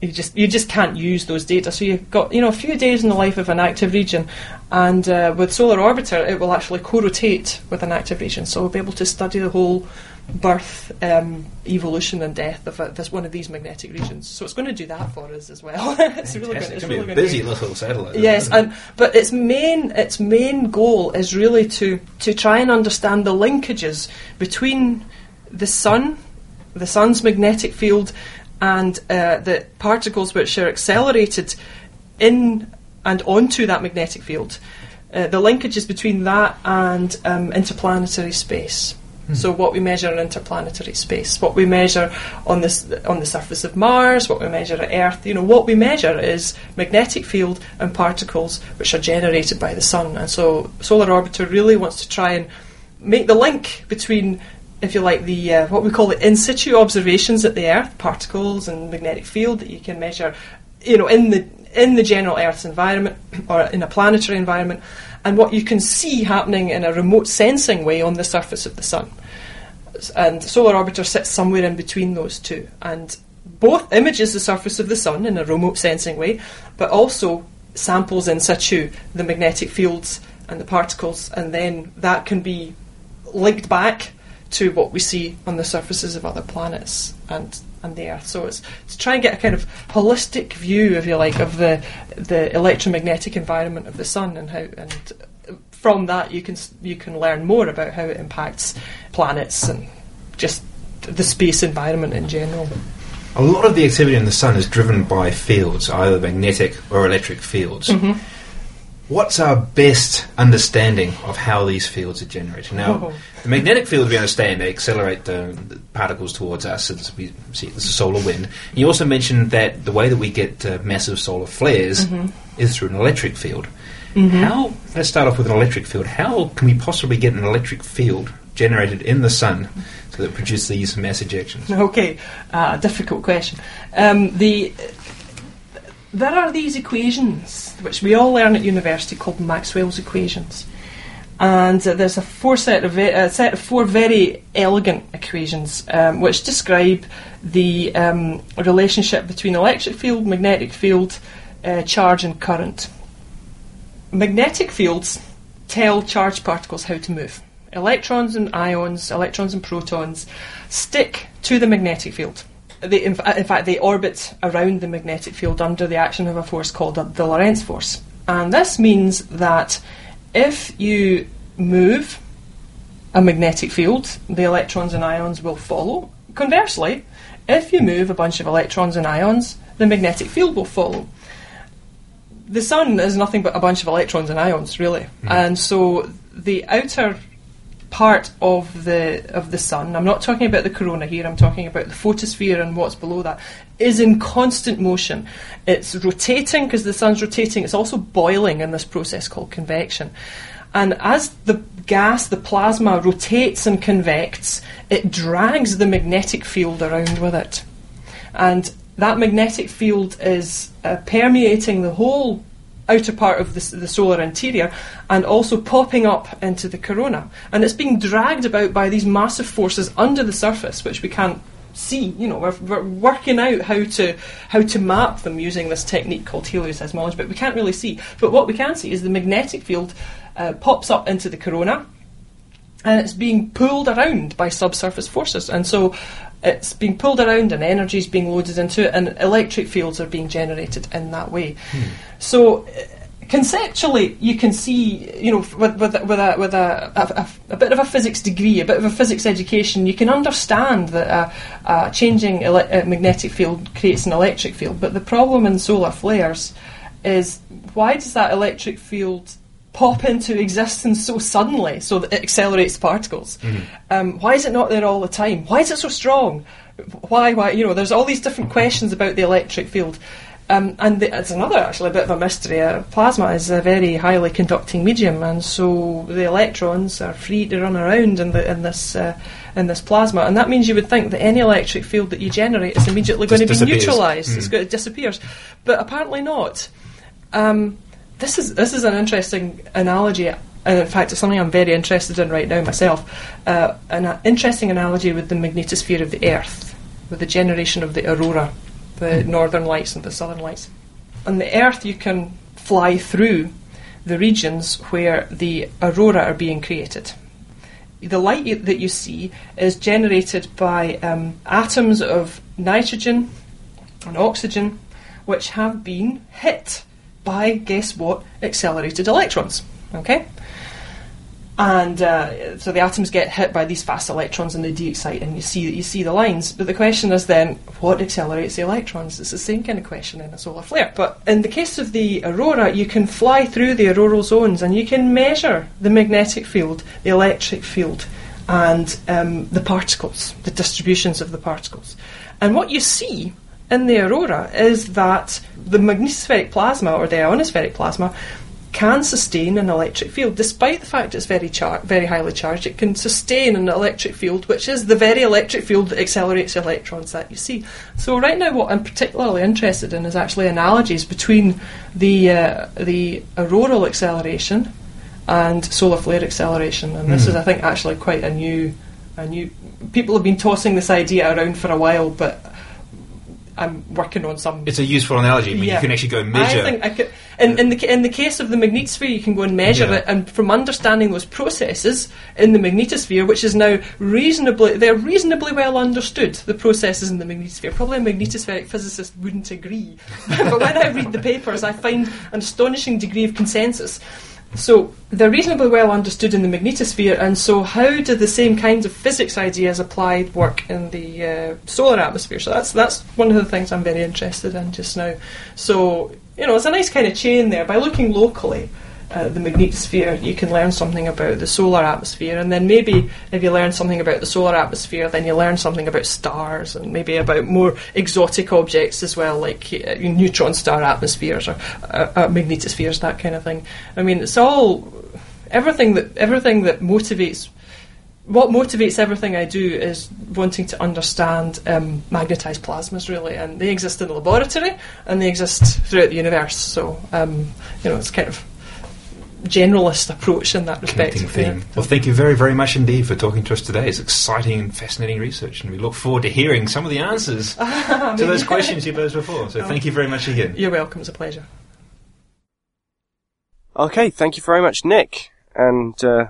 you just you just can't use those data. So you've got you know a few days in the life of an active region, and uh, with Solar Orbiter, it will actually co-rotate with an active region. So we'll be able to study the whole birth, um, evolution, and death of a, this one of these magnetic regions. So it's going to do that for us as well. it's really going, it's It's really be a busy little satellite. Yes, it? and but its main its main goal is really to to try and understand the linkages between the sun, the sun's magnetic field, and uh, the particles which are accelerated in and onto that magnetic field. Uh, the linkages between that and um, interplanetary space. So what we measure in interplanetary space, what we measure on this on the surface of Mars, what we measure at Earth, you know, what we measure is magnetic field and particles which are generated by the sun. And so Solar Orbiter really wants to try and make the link between if you like the uh, what we call the in situ observations at the Earth, particles and magnetic field that you can measure, you know, in the in the general Earth's environment or in a planetary environment, and what you can see happening in a remote sensing way on the surface of the sun. And Solar Orbiter sits somewhere in between those two, and both images the surface of the sun in a remote sensing way, but also samples in situ the magnetic fields and the particles, and then that can be linked back to what we see on the surfaces of other planets and and the Earth. So it's to try and get a kind of holistic view, if you like, of the the electromagnetic environment of the sun and how and from that you can you can learn more about how it impacts planets and just the space environment in general. A lot of the activity in the sun is driven by fields, either magnetic or electric fields. Mm-hmm. What's our best understanding of how these fields are generated? Now, Oh. the magnetic field we understand they accelerate the, the particles towards us as we see it as a solar wind. And you also mentioned that the way that we get uh, massive solar flares Mm-hmm. is through an electric field. How? Let's start off with an electric field. How can we possibly get an electric field generated in the sun so that it produces these mass ejections? Okay, uh, difficult question. Um, the there are these equations which we all learn at university called Maxwell's equations, and uh, there's a four set of ve- a set of four very elegant equations um, which describe the um, relationship between electric field, magnetic field, uh, charge, and current. Magnetic fields tell charged particles how to move. Electrons and ions, electrons and protons, stick to the magnetic field. They, in, in fact, they orbit around the magnetic field under the action of a force called the- the Lorentz force. And this means that if you move a magnetic field, the electrons and ions will follow. Conversely, if you move a bunch of electrons and ions, the magnetic field will follow the sun is nothing but a bunch of electrons and ions, really. Mm-hmm. And so the outer part of the of the sun, I'm not talking about the corona here, I'm talking about the photosphere and what's below that, is in constant motion. It's rotating because the sun's rotating, it's also boiling in this process called convection. And as the gas, the plasma, rotates and convects, it drags the magnetic field around with it. and that magnetic field is uh, permeating the whole outer part of the, the, solar interior and also popping up into the corona. And it's being dragged about by these massive forces under the surface, which we can't see. You know, we're, we're working out how to how to map them using this technique called helioseismology, but we can't really see. But what we can see is the magnetic field uh, pops up into the corona, and it's being pulled around by subsurface forces, and so. It's being pulled around and energy is being loaded into it, and electric fields are being generated in that way. Hmm. So, conceptually, you can see, you know, with, with, with, a, with a, a, a, bit of a physics degree, a bit of a physics education, you can understand that a, a changing ele- a magnetic field creates an electric field. But the problem in solar flares is why does that electric field pop into existence so suddenly so that it accelerates particles? Mm-hmm. Um, why is it not there all the time? Why is it so strong? Why, why, you know, there's all these different questions about the electric field. Um, and the, it's another actually a bit of a mystery. Uh, plasma is a very highly conducting medium, and so the electrons are free to run around in, the, in this uh, in this plasma, and that means you would think that any electric field that you generate is immediately going to be neutralised. Mm. it disappears, but apparently not. Um, this is this is an interesting analogy. And in fact, it's something I'm very interested in right now myself. Uh, an interesting analogy with the magnetosphere of the Earth, with the generation of the aurora the northern lights and the southern lights. On the Earth, you can fly through the regions where the aurora are being created. The light that you see is generated by um, atoms of nitrogen and oxygen, which have been hit by, guess what, accelerated electrons. Okay? and uh, so the atoms get hit by these fast electrons and they de-excite, and you see you see the lines. But the question is then, what accelerates the electrons? It's the same kind of question in a solar flare. But in the case of the aurora, you can fly through the auroral zones and you can measure the magnetic field, the electric field, and um, the particles, the distributions of the particles. And what you see in the aurora is that the magnetospheric plasma or the ionospheric plasma can sustain an electric field, despite the fact it's very char- very highly charged. It can sustain an electric field, which is the very electric field that accelerates electrons that you see. So right now, what I'm particularly interested in is actually analogies between the uh, the auroral acceleration and solar flare acceleration, and this mm. is, I think, actually quite a new a new. People have been tossing this idea around for a while, but I'm working on some. It's a useful analogy. I mean, yeah. you can actually go measure. I think I could, in, in the in the case of the magnetosphere, you can go and measure yeah. it, and from understanding those processes in the magnetosphere, which is now reasonably, they're reasonably well understood. The processes in the magnetosphere. Probably a magnetospheric physicist wouldn't agree, but when I read the papers, I find an astonishing degree of consensus. So they're reasonably well understood in the magnetosphere, and so how do the same kinds of physics ideas applied work in the uh, solar atmosphere? So that's that's one of the things I'm very interested in just now. So you know, it's a nice kind of chain there. By looking locally, uh, the magnetosphere, you can learn something about the solar atmosphere, and then maybe if you learn something about the solar atmosphere, then you learn something about stars and maybe about more exotic objects as well, like uh, neutron star atmospheres or uh, uh, magnetospheres, that kind of thing. I mean, it's all everything that everything that motivates. What motivates everything I do is wanting to understand um, magnetized plasmas, really, and they exist in the laboratory and they exist throughout the universe. So, um, you know, it's kind of generalist approach in that respect. Theme. Well, thank you very, very much indeed for talking to us today. It's exciting and fascinating research, and we look forward to hearing some of the answers to those questions you posed before. So, oh. thank you very much again. You're welcome. It's a pleasure. Okay, thank you very much, Nick. And uh,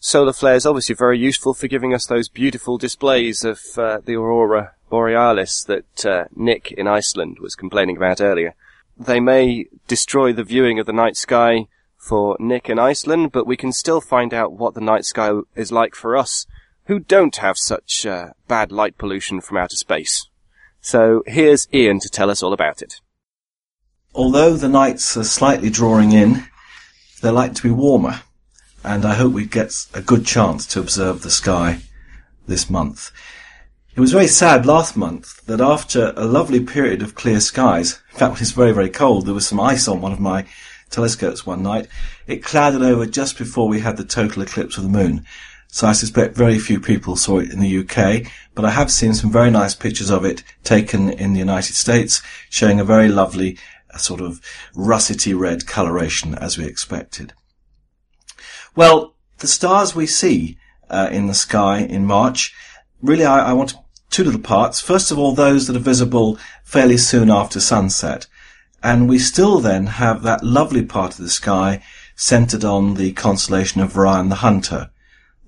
solar flares obviously very useful for giving us those beautiful displays of uh, the aurora borealis that uh, Nick in Iceland was complaining about earlier. They may destroy the viewing of the night sky for Nick in Iceland, but we can still find out what the night sky is like for us, who don't have such uh, bad light pollution from outer space. So here's Ian to tell us all about it. Although the nights are slightly drawing in, they're like to be warmer, and I hope we get a good chance to observe the sky this month. It was very sad last month that after a lovely period of clear skies, in fact, it was very, very cold, there was some ice on one of my telescopes one night, it clouded over just before we had the total eclipse of the moon. so I suspect very few people saw it in the UK, but I have seen some very nice pictures of it taken in the United States, showing a very lovely uh, sort of russety red coloration as we expected. Well, the stars we see uh, in the sky in March, really I, I want two little parts. First of all, those that are visible fairly soon after sunset. And we still then have that lovely part of the sky centered on the constellation of Orion the Hunter,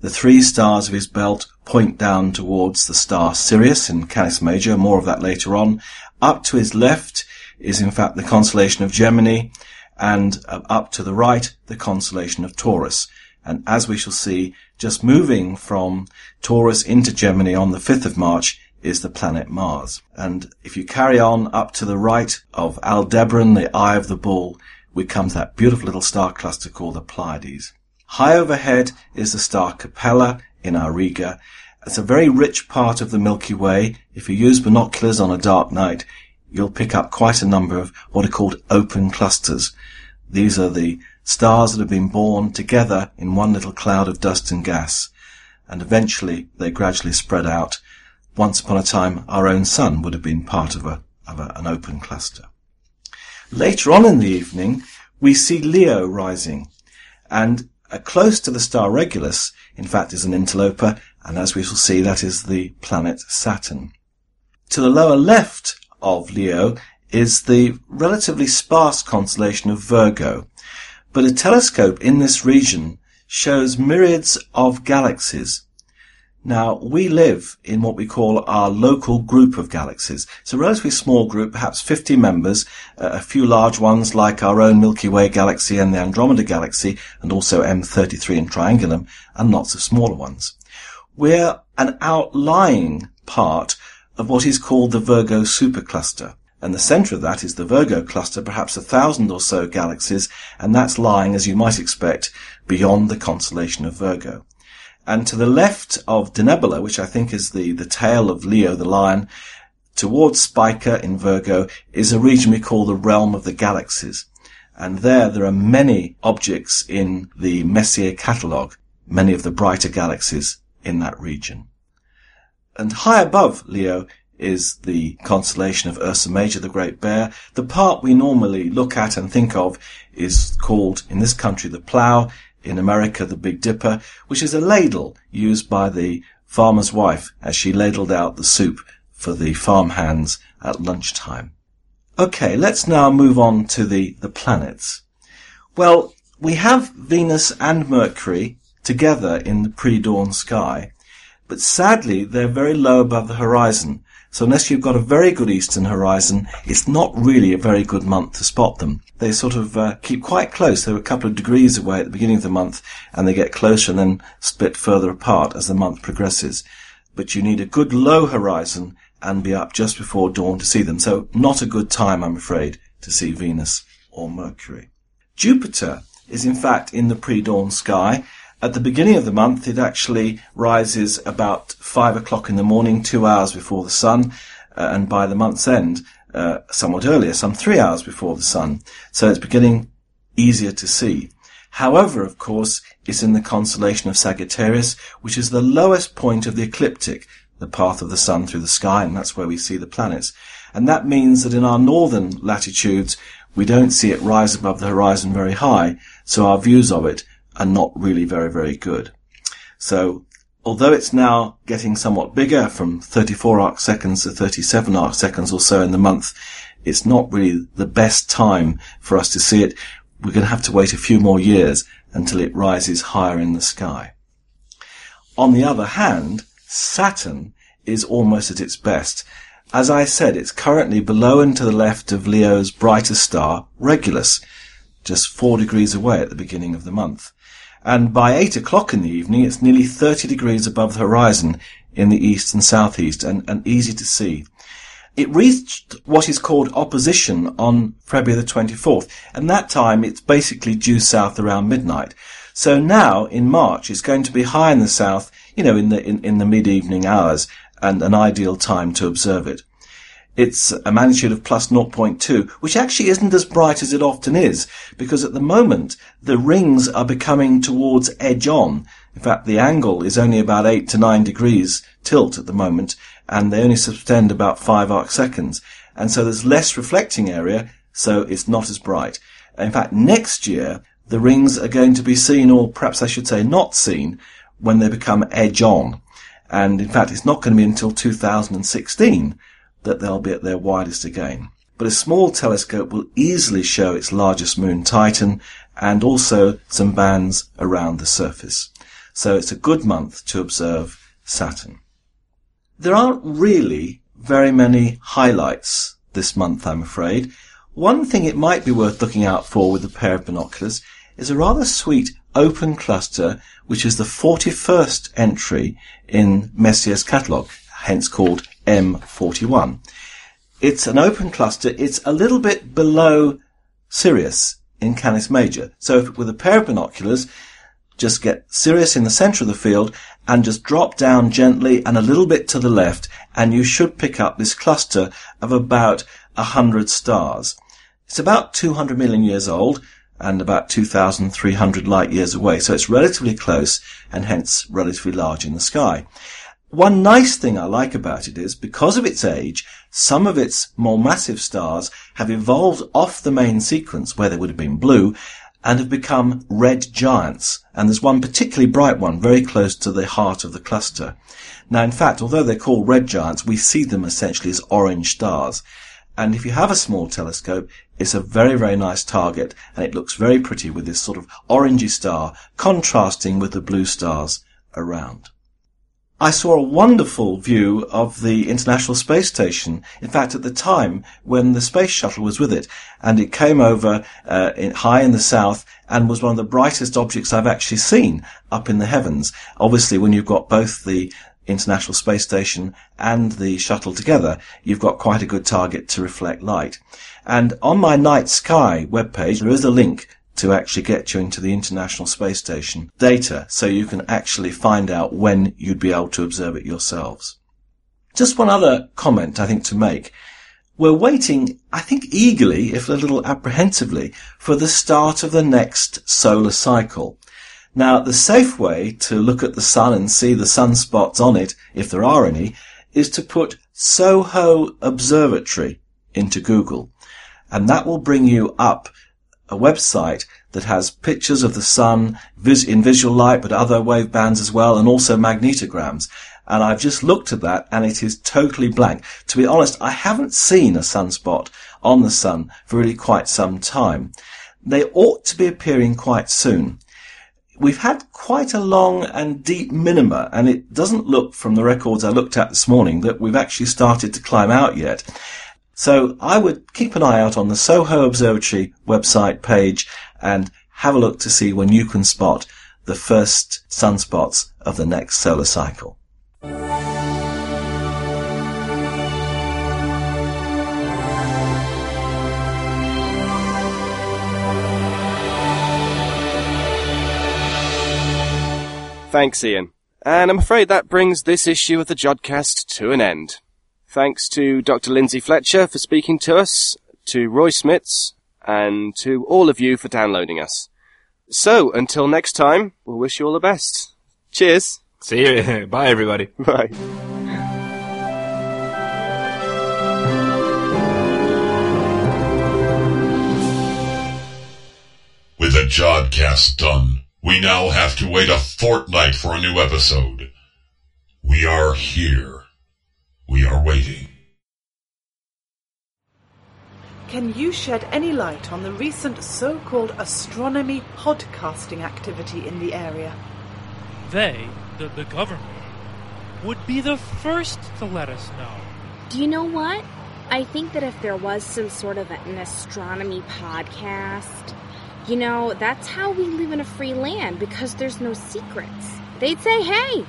the three stars of his belt point down towards the star Sirius in Canis Major, more of that later on. Up to his left is in fact the constellation of Gemini, and uh, up to the right, the constellation of Taurus. And as we shall see, just moving from Taurus into Gemini on the 5th of March is the planet Mars. And if you carry on up to the right of Aldebaran, the Eye of the Bull, we come to that beautiful little star cluster called the Pleiades. High overhead is the star Capella in Auriga. It's a very rich part of the Milky Way. If you use binoculars on a dark night, you'll pick up quite a number of what are called open clusters. These are the stars that have been born together in one little cloud of dust and gas, and eventually they gradually spread out. Once upon a time, our own sun would have been part of, a, of a, an open cluster. Later on in the evening, we see Leo rising, and uh, close to the star Regulus, in fact, is an interloper, and as we shall see, that is the planet Saturn. To the lower left of Leo is the relatively sparse constellation of Virgo, but a telescope in this region shows myriads of galaxies now, we live in what we call our local group of galaxies. It's a relatively small group, perhaps 50 members, uh, a few large ones like our own Milky Way galaxy and the Andromeda galaxy, and also M33 and Triangulum, and lots of smaller ones. We're an outlying part of what is called the Virgo supercluster. And the center of that is the Virgo cluster, perhaps a thousand or so galaxies, and that's lying, as you might expect, beyond the constellation of Virgo. And to the left of Denebola, which I think is the, the tail of Leo the lion, towards Spica in Virgo, is a region we call the realm of the galaxies. And there, there are many objects in the Messier catalogue, many of the brighter galaxies in that region. And high above Leo is the constellation of Ursa Major, the Great Bear. The part we normally look at and think of is called, in this country, the Plough in America the Big Dipper, which is a ladle used by the farmer's wife as she ladled out the soup for the farm hands at lunchtime. Okay, let's now move on to the, the planets. Well, we have Venus and Mercury together in the pre-dawn sky, but sadly they're very low above the horizon, so unless you've got a very good eastern horizon, it's not really a very good month to spot them. They sort of uh, keep quite close. They're a couple of degrees away at the beginning of the month, and they get closer and then split further apart as the month progresses. But you need a good low horizon and be up just before dawn to see them. So not a good time, I'm afraid, to see Venus or Mercury. Jupiter is in fact in the pre-dawn sky, at the beginning of the month, it actually rises about five o'clock in the morning, two hours before the sun, uh, and by the month's end, uh, somewhat earlier, some three hours before the sun. So it's beginning easier to see. However, of course, it's in the constellation of Sagittarius, which is the lowest point of the ecliptic, the path of the sun through the sky, and that's where we see the planets. And that means that in our northern latitudes, we don't see it rise above the horizon very high, so our views of it are not really very, very good. So although it's now getting somewhat bigger from 34 arc seconds to 37 arc seconds or so in the month, it's not really the best time for us to see it. We're going to have to wait a few more years until it rises higher in the sky. On the other hand, Saturn is almost at its best. As I said, it's currently below and to the left of Leo's brightest star, Regulus, just four degrees away at the beginning of the month and by eight o'clock in the evening it's nearly 30 degrees above the horizon in the east and southeast and, and easy to see. It reached what is called opposition on February the 24th, and that time it's basically due south around midnight. So now, in March, it's going to be high in the south, you know, in the, in, in the mid-evening hours, and an ideal time to observe it it's a magnitude of plus 0.2, which actually isn't as bright as it often is, because at the moment the rings are becoming towards edge on. In fact, the angle is only about 8 to 9 degrees tilt at the moment, and they only subtend about 5 arc seconds. And so there's less reflecting area, so it's not as bright. In fact, next year, the rings are going to be seen, or perhaps I should say not seen, when they become edge on. And in fact, it's not going to be until 2016 that they'll be at their widest again. But a small telescope will easily show its largest moon Titan and also some bands around the surface. So it's a good month to observe Saturn. There aren't really very many highlights this month, I'm afraid. One thing it might be worth looking out for with a pair of binoculars is a rather sweet open cluster, which is the 41st entry in Messier's catalogue, hence called M41. It's an open cluster. It's a little bit below Sirius in Canis Major. So with a pair of binoculars, just get Sirius in the center of the field and just drop down gently and a little bit to the left and you should pick up this cluster of about a hundred stars. It's about 200 million years old and about 2,300 light years away, so it's relatively close and hence relatively large in the sky. One nice thing I like about it is, because of its age, some of its more massive stars have evolved off the main sequence where they would have been blue and have become red giants. And there's one particularly bright one very close to the heart of the cluster. Now, in fact, although they're called red giants, we see them essentially as orange stars. And if you have a small telescope, it's a very, very nice target and it looks very pretty with this sort of orangey star contrasting with the blue stars around. I saw a wonderful view of the International Space Station. In fact, at the time when the space shuttle was with it, and it came over uh, in, high in the south and was one of the brightest objects I've actually seen up in the heavens. Obviously, when you've got both the International Space Station and the shuttle together, you've got quite a good target to reflect light. And on my night sky webpage, there is a link to actually get you into the International Space Station data so you can actually find out when you'd be able to observe it yourselves. Just one other comment I think to make. We're waiting, I think eagerly, if a little apprehensively, for the start of the next solar cycle. Now, the safe way to look at the sun and see the sunspots on it, if there are any, is to put Soho Observatory into Google. And that will bring you up a website that has pictures of the sun in visual light, but other wave bands as well, and also magnetograms. And I've just looked at that and it is totally blank. To be honest, I haven't seen a sunspot on the sun for really quite some time. They ought to be appearing quite soon we've had quite a long and deep minima, and it doesn't look from the records I looked at this morning that we've actually started to climb out yet. So I would keep an eye out on the Soho Observatory website page and have a look to see when you can spot the first sunspots of the next solar cycle. Thanks, Ian. And I'm afraid that brings this issue of the Jodcast to an end. Thanks to Dr. Lyndsay Fletcher for speaking to us, to Roy Smits, and to all of you for downloading us. So, until next time, we'll wish you all the best. Cheers. See you. Bye, everybody. Bye. With the Jodcast done, we now have to wait a fortnight for a new episode. We are here. We are waiting. Can you shed any light on the recent so-called astronomy podcasting activity in the area? They, the, the government, would be the first to let us know. Do you know what? I think that if there was some sort of an astronomy podcast, you know, that's how we live in a free land because there's no secrets. They'd say, hey,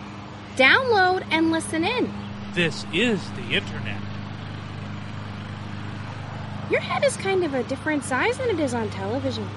download and listen in. This is the internet. Your head is kind of a different size than it is on television.